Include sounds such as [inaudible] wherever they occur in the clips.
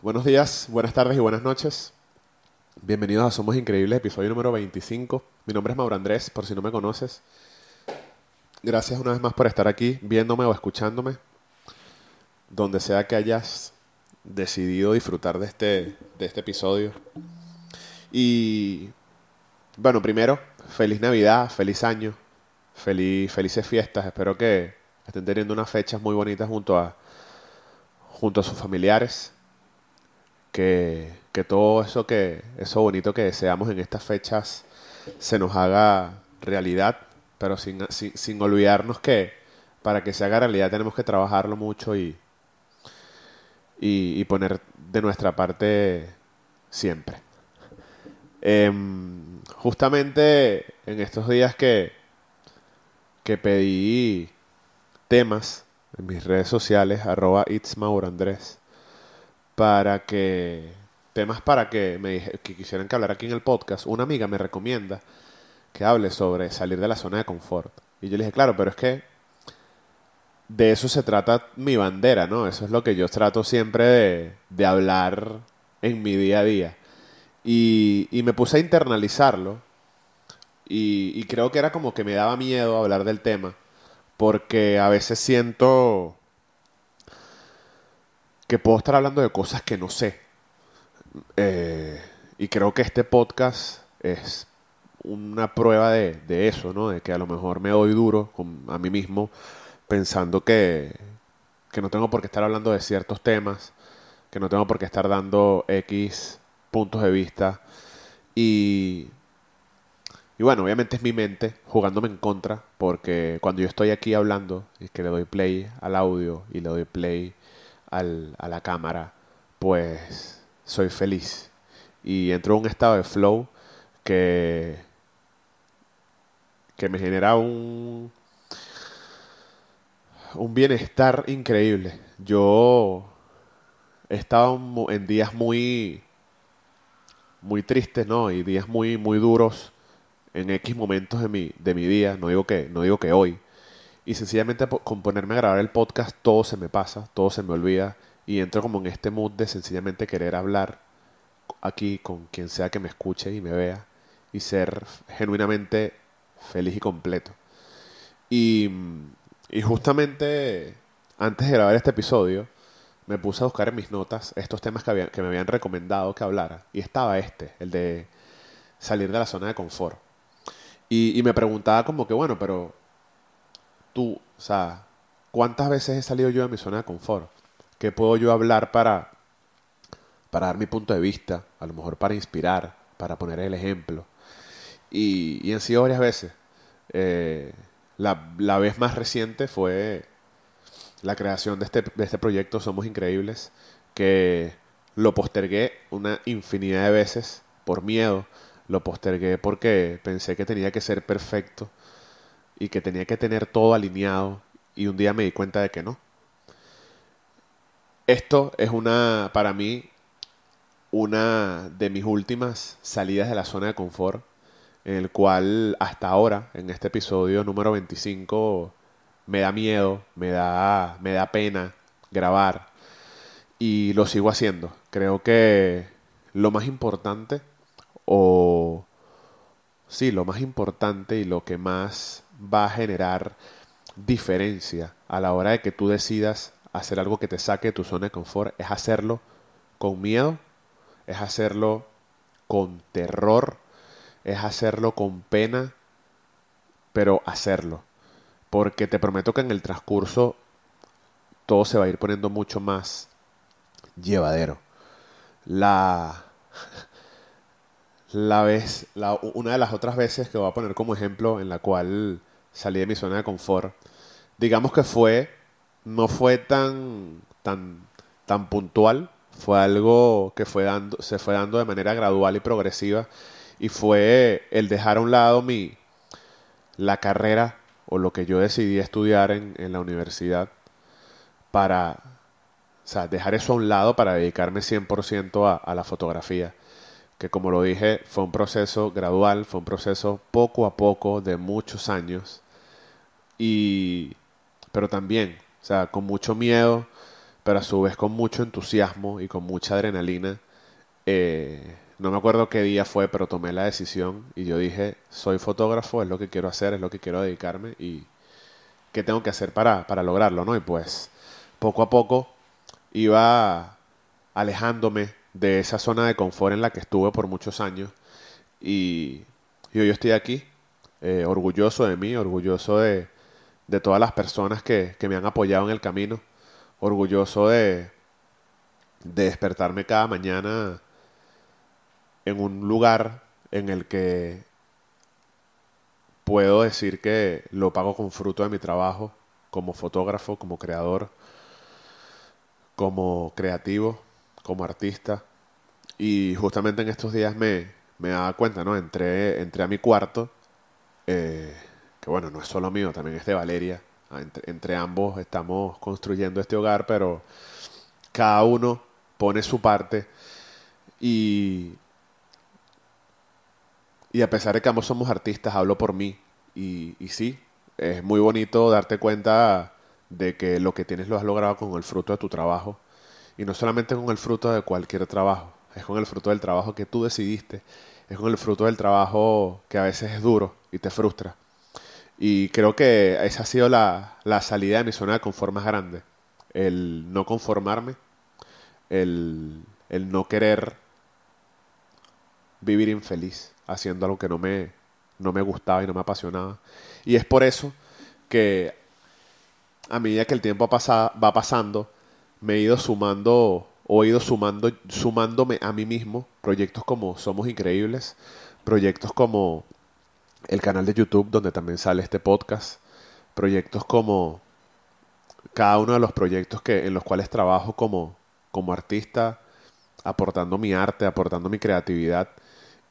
Buenos días, buenas tardes y buenas noches. Bienvenidos a Somos Increíbles, episodio número 25. Mi nombre es Mauro Andrés, por si no me conoces. Gracias una vez más por estar aquí, viéndome o escuchándome. Donde sea que hayas decidido disfrutar de este, de este episodio. Y bueno, primero, feliz Navidad, feliz año, feliz, felices fiestas. Espero que estén teniendo unas fechas muy bonitas junto a, junto a sus familiares. Que, todo eso que eso bonito que deseamos en estas fechas se nos haga realidad, pero sin, sin, olvidarnos que para que se haga realidad tenemos que trabajarlo mucho y, y, poner de nuestra parte siempre. Em, justamente en estos días que, que pedí temas en mis redes sociales, arroba It's Andrés, para que, temas para que me que quisieran que hablara aquí en el podcast, una amiga me recomienda que hable sobre salir de la zona de confort. Y yo le dije, claro, pero es que de eso se trata mi bandera, ¿no? Eso es lo que yo trato siempre de, de hablar en mi día a día. Y, y me puse a internalizarlo. Y, y creo que era como que me daba miedo hablar del tema. Porque a veces siento que puedo estar hablando de cosas que no sé. Eh, y creo que este podcast es una prueba de, de eso, ¿no? De que a lo mejor me doy duro con, a mí mismo pensando que, que no tengo por qué estar hablando de ciertos temas, que no tengo por qué estar dando X puntos de vista. Y, y bueno, obviamente es mi mente jugándome en contra, porque cuando yo estoy aquí hablando y que le doy play al audio y le doy play al, a la cámara, pues soy feliz. Y entro en un estado de flow que, que me genera un, un bienestar increíble. Yo he estado en días muy, muy tristes, ¿no? Y días muy, muy duros en X momentos de mi, de mi día, no digo, que, no digo que hoy. Y sencillamente con ponerme a grabar el podcast todo se me pasa, todo se me olvida y entro como en este mood de sencillamente querer hablar aquí con quien sea que me escuche y me vea y ser genuinamente feliz y completo. Y, justamente antes de grabar este episodio me puse a buscar en mis notas estos temas que me habían recomendado que hablara y estaba este, el de salir de la zona de confort. Y, y me preguntaba como que, bueno, pero ¿cuántas veces he salido yo de mi zona de confort? ¿Qué puedo yo hablar para, para dar mi punto de vista? A lo mejor para inspirar, para poner el ejemplo. Y, y han sido varias veces. Eh, la, la, vez más reciente fue la creación de este, de este proyecto Somos Increíbles, que lo postergué una infinidad de veces por miedo. Lo postergué porque pensé que tenía que ser perfecto y que tenía que tener todo alineado y un día me di cuenta de que no. Esto es una, para mí, una de mis últimas salidas de la zona de confort, en el cual hasta ahora, en este episodio número 25, me da miedo, me da, me da pena grabar y lo sigo haciendo. Creo que lo más importante, o sí, lo más importante y lo que más va a generar diferencia a la hora de que tú decidas hacer algo que te saque de tu zona de confort es hacerlo con miedo, es hacerlo con terror, es hacerlo con pena, pero hacerlo. Porque te prometo que en el transcurso todo se va a ir poniendo mucho más llevadero. La, [laughs] la vez, una de las otras veces que voy a poner como ejemplo en la cual salí de mi zona de confort, digamos que fue, no fue tan, tan, tan puntual, fue algo que fue dando, se fue dando de manera gradual y progresiva, y fue el dejar a un lado mi, la carrera o lo que yo decidí estudiar en, en la universidad para, o sea, dejar eso a un lado para dedicarme 100% a, a la fotografía que como lo dije, fue un proceso gradual, fue un proceso poco a poco de muchos años, y, pero también, o sea, con mucho miedo, pero a su vez con mucho entusiasmo y con mucha adrenalina. Eh, no me acuerdo qué día fue, pero tomé la decisión y yo dije, soy fotógrafo, es lo que quiero hacer, es lo que quiero dedicarme y qué tengo que hacer para, para lograrlo, ¿no? Y pues poco a poco iba alejándome de esa zona de confort en la que estuve por muchos años y, y hoy estoy aquí, eh, orgulloso de mí, orgulloso de, de todas las personas que, que, me han apoyado en el camino, orgulloso de, de despertarme cada mañana en un lugar en el que puedo decir que lo pago con fruto de mi trabajo como fotógrafo, como creador, como creativo, como artista. Y justamente en estos días me, me daba cuenta, ¿no? Entré, entré a mi cuarto, eh, bueno, no es solo mío, también es de Valeria. Ah, entre, ambos estamos construyendo este hogar, pero cada uno pone su parte y y a pesar de que ambos somos artistas, hablo por mí. Y sí, es muy bonito darte cuenta de que lo que tienes lo has logrado con el fruto de tu trabajo. Y no solamente con el fruto de cualquier trabajo, es con el fruto del trabajo que tú decidiste, es con el fruto del trabajo que a veces es duro y te frustra. Y creo que esa ha sido la, la salida de mi zona de confort más grande. El no conformarme, el, el no querer vivir infeliz haciendo algo que no me, no me gustaba y no me apasionaba. Y es por eso que a medida que el tiempo va pasando, me he ido sumando o he ido sumando, sumándome a mí mismo proyectos como Somos Increíbles, proyectos como el canal de YouTube donde también sale este podcast, proyectos como cada uno de los proyectos que, en los cuales trabajo como, como artista, aportando mi arte, aportando mi creatividad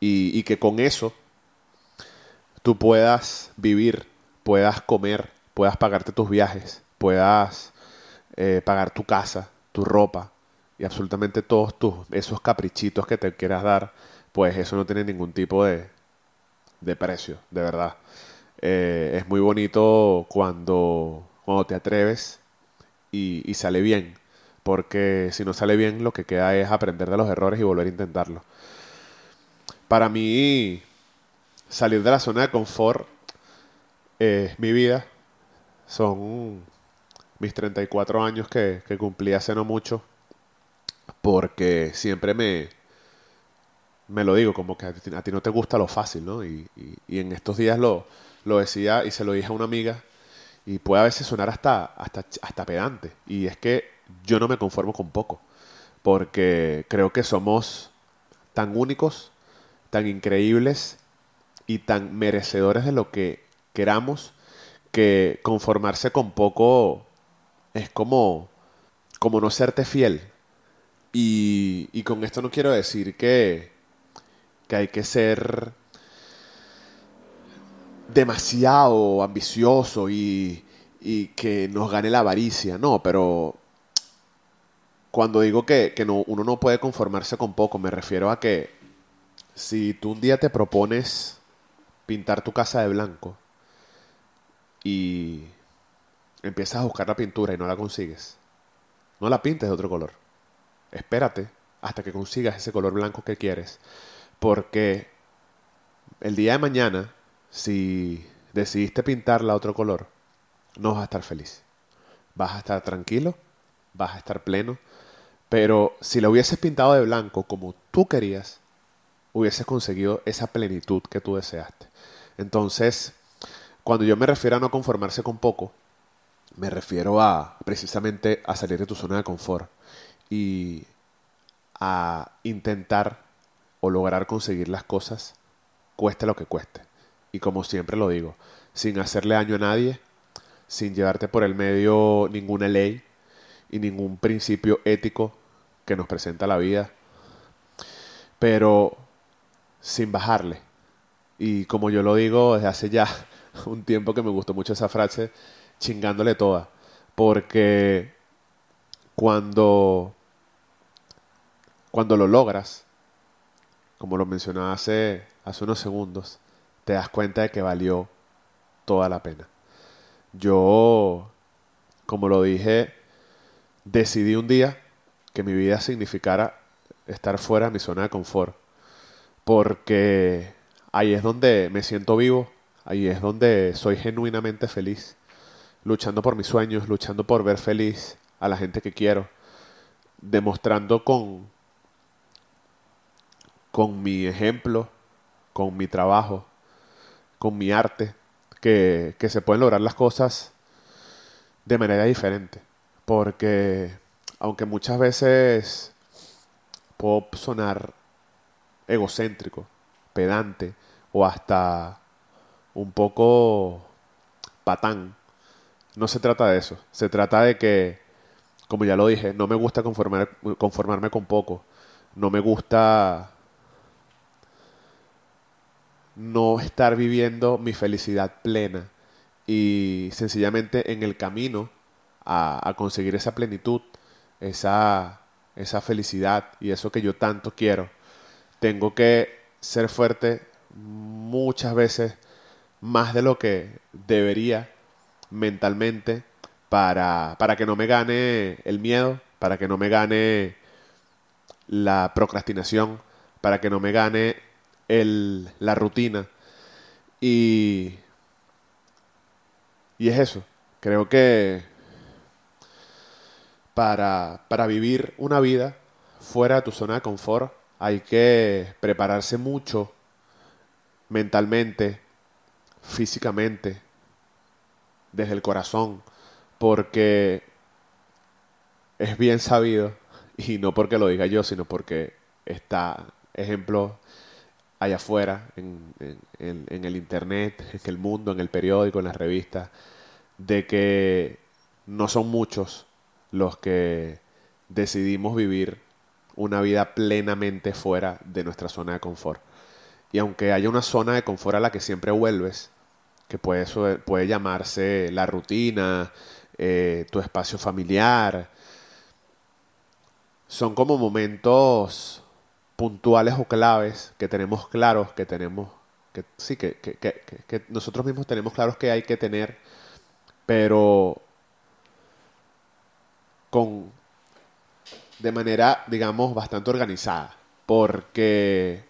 y, que con eso tú puedas vivir, puedas comer, puedas pagarte tus viajes, puedas eh, pagar tu casa, tu ropa y absolutamente todos tus, esos caprichitos que te quieras dar, pues eso no tiene ningún tipo de, de precio, de verdad. Eh, es muy bonito cuando, cuando te atreves y, sale bien, porque si no sale bien lo que queda es aprender de los errores y volver a intentarlo para mí salir de la zona de confort es mi vida. Son mis 34 años que, que cumplí hace no mucho. Porque siempre me, me lo digo, como que a ti, no te gusta lo fácil, ¿no? Y, y, en estos días lo, lo, decía y se lo dije a una amiga y puede a veces sonar hasta, hasta, hasta pedante. Y es que yo no me conformo con poco, porque creo que somos tan únicos tan increíbles y tan merecedores de lo que queramos que conformarse con poco es como, como no serte fiel. Y, y con esto no quiero decir que, que hay que ser demasiado ambicioso y, y, que nos gane la avaricia, no, pero cuando digo que, que no, uno no puede conformarse con poco, me refiero a que si tú un día te propones pintar tu casa de blanco y empiezas a buscar la pintura y no la consigues, no la pintes de otro color. Espérate hasta que consigas ese color blanco que quieres. Porque el día de mañana, si decidiste pintarla otro color, no vas a estar feliz. Vas a estar tranquilo, vas a estar pleno. Pero si la hubieses pintado de blanco como tú querías, hubieses conseguido esa plenitud que tú deseaste. Entonces, cuando yo me refiero a no conformarse con poco, me refiero a precisamente a salir de tu zona de confort y a intentar o lograr conseguir las cosas cueste lo que cueste. Y como siempre lo digo, sin hacerle daño a nadie, sin llevarte por el medio ninguna ley y ningún principio ético que nos presenta la vida, pero sin bajarle. Y como yo lo digo desde hace ya [laughs] un tiempo que me gustó mucho esa frase, chingándole toda. Porque cuando, cuando lo logras, como lo mencionaba hace, hace unos segundos, te das cuenta de que valió toda la pena. Yo, como lo dije, decidí un día que mi vida significara estar fuera de mi zona de confort. Porque ahí es donde me siento vivo, ahí es donde soy genuinamente feliz, luchando por mis sueños, luchando por ver feliz a la gente que quiero, demostrando con, con mi ejemplo, con mi trabajo, con mi arte, que, que se pueden lograr las cosas de manera diferente. Porque aunque muchas veces puedo sonar egocéntrico, pedante o hasta un poco patán, no se trata de eso. Se trata de que, como ya lo dije, no me gusta conformar, conformarme con poco. No me gusta no estar viviendo mi felicidad plena y sencillamente en el camino a, conseguir esa plenitud, esa, esa felicidad y eso que yo tanto quiero, tengo que ser fuerte muchas veces más de lo que debería mentalmente para, para que no me gane el miedo, para que no me gane la procrastinación, para que no me gane el, la rutina. Y, y es eso. Creo que para, para vivir una vida fuera de tu zona de confort hay que prepararse mucho mentalmente, físicamente, desde el corazón, porque es bien sabido, y no porque lo diga yo, sino porque está ejemplo allá afuera, en, el internet, en el mundo, en el periódico, en las revistas, de que no son muchos los que decidimos vivir una vida plenamente fuera de nuestra zona de confort. Y aunque haya una zona de confort a la que siempre vuelves, que puede, puede llamarse la rutina, eh, tu espacio familiar, son como momentos puntuales o claves que tenemos claros, que tenemos, que sí, que, que, que, nosotros mismos tenemos claros que hay que tener, pero con de manera, digamos, bastante organizada, porque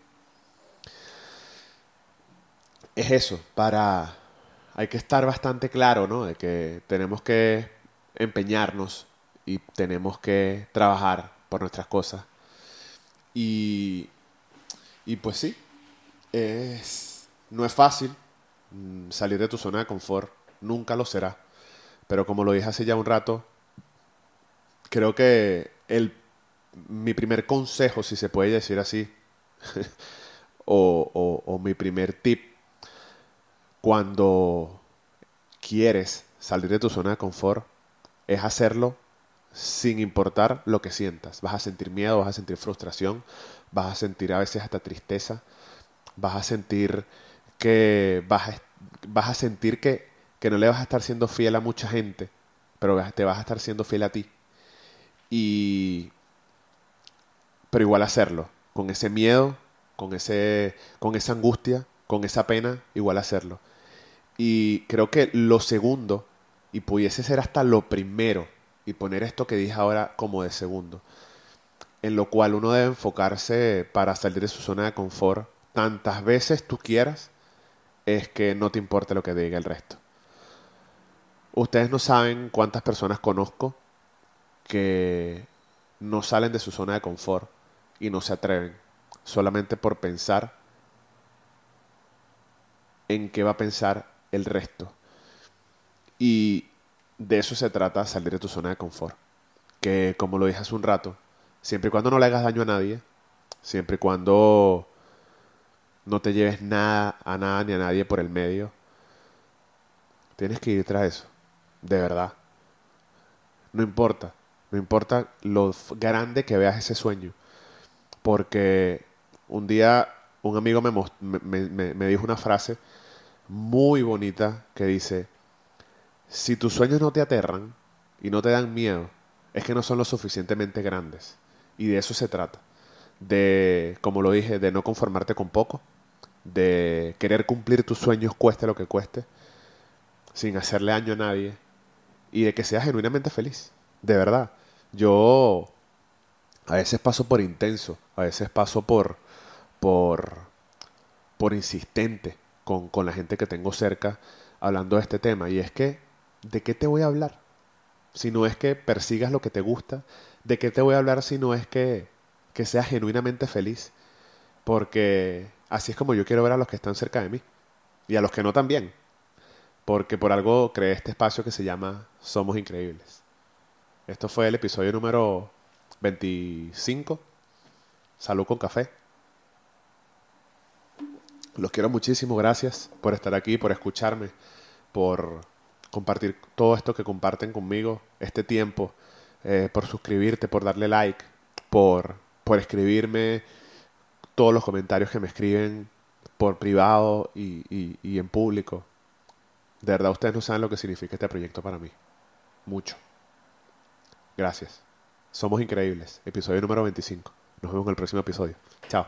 es eso, para hay que estar bastante claro, ¿no? De que tenemos que empeñarnos y tenemos que trabajar por nuestras cosas y, y pues sí, es, no es fácil mm, salir de tu zona de confort, nunca lo será. Pero como lo dije hace ya un rato, creo que el, mi primer consejo, si se puede decir así, [laughs] o, o mi primer tip, cuando quieres salir de tu zona de confort, es hacerlo sin importar lo que sientas. Vas a sentir miedo, vas a sentir frustración, vas a sentir a veces hasta tristeza, vas a sentir que vas a, a sentir que, que no le vas a estar siendo fiel a mucha gente, pero te vas a estar siendo fiel a ti. Y pero igual hacerlo, con ese miedo, con ese con esa angustia, con esa pena, igual hacerlo. Y creo que lo segundo y pudiese ser hasta lo primero y poner esto que dije ahora como de segundo, en lo cual uno debe enfocarse para salir de su zona de confort tantas veces tú quieras, es que no te importe lo que diga el resto. Ustedes no saben cuántas personas conozco que no salen de su zona de confort y no se atreven solamente por pensar en qué va a pensar el resto. Y de eso se trata, salir de tu zona de confort. Que como lo dije hace un rato, siempre y cuando no le hagas daño a nadie, siempre y cuando no te lleves nada a nada ni a nadie por el medio, tienes que ir tras eso, de verdad. No importa, no importa lo grande que veas ese sueño, porque un día un amigo me, me, me dijo una frase muy bonita que dice, si tus sueños no te aterran y no te dan miedo, es que no son lo suficientemente grandes. Y de eso se trata. De, como lo dije, de no conformarte con poco, de querer cumplir tus sueños cueste lo que cueste, sin hacerle daño a nadie, y de que seas genuinamente feliz, de verdad. Yo a veces paso por intenso, a veces paso por, por, por insistente con, con la gente que tengo cerca hablando de este tema. Y es que, ¿de qué te voy a hablar? Si no es que persigas lo que te gusta, ¿de qué te voy a hablar si no es que, que seas genuinamente feliz? Porque así es como yo quiero ver a los que están cerca de mí. Y a los que no también. Porque por algo creé este espacio que se llama Somos Increíbles. Esto fue el episodio número 25. Salud con café. Los quiero muchísimo, gracias por estar aquí, por escucharme, por compartir todo esto que comparten conmigo, este tiempo, eh, por suscribirte, por darle like, por, por escribirme todos los comentarios que me escriben por privado y, y en público. De verdad, ustedes no saben lo que significa este proyecto para mí. Mucho. Gracias. Somos increíbles. Episodio número 25. Nos vemos en el próximo episodio. Chao.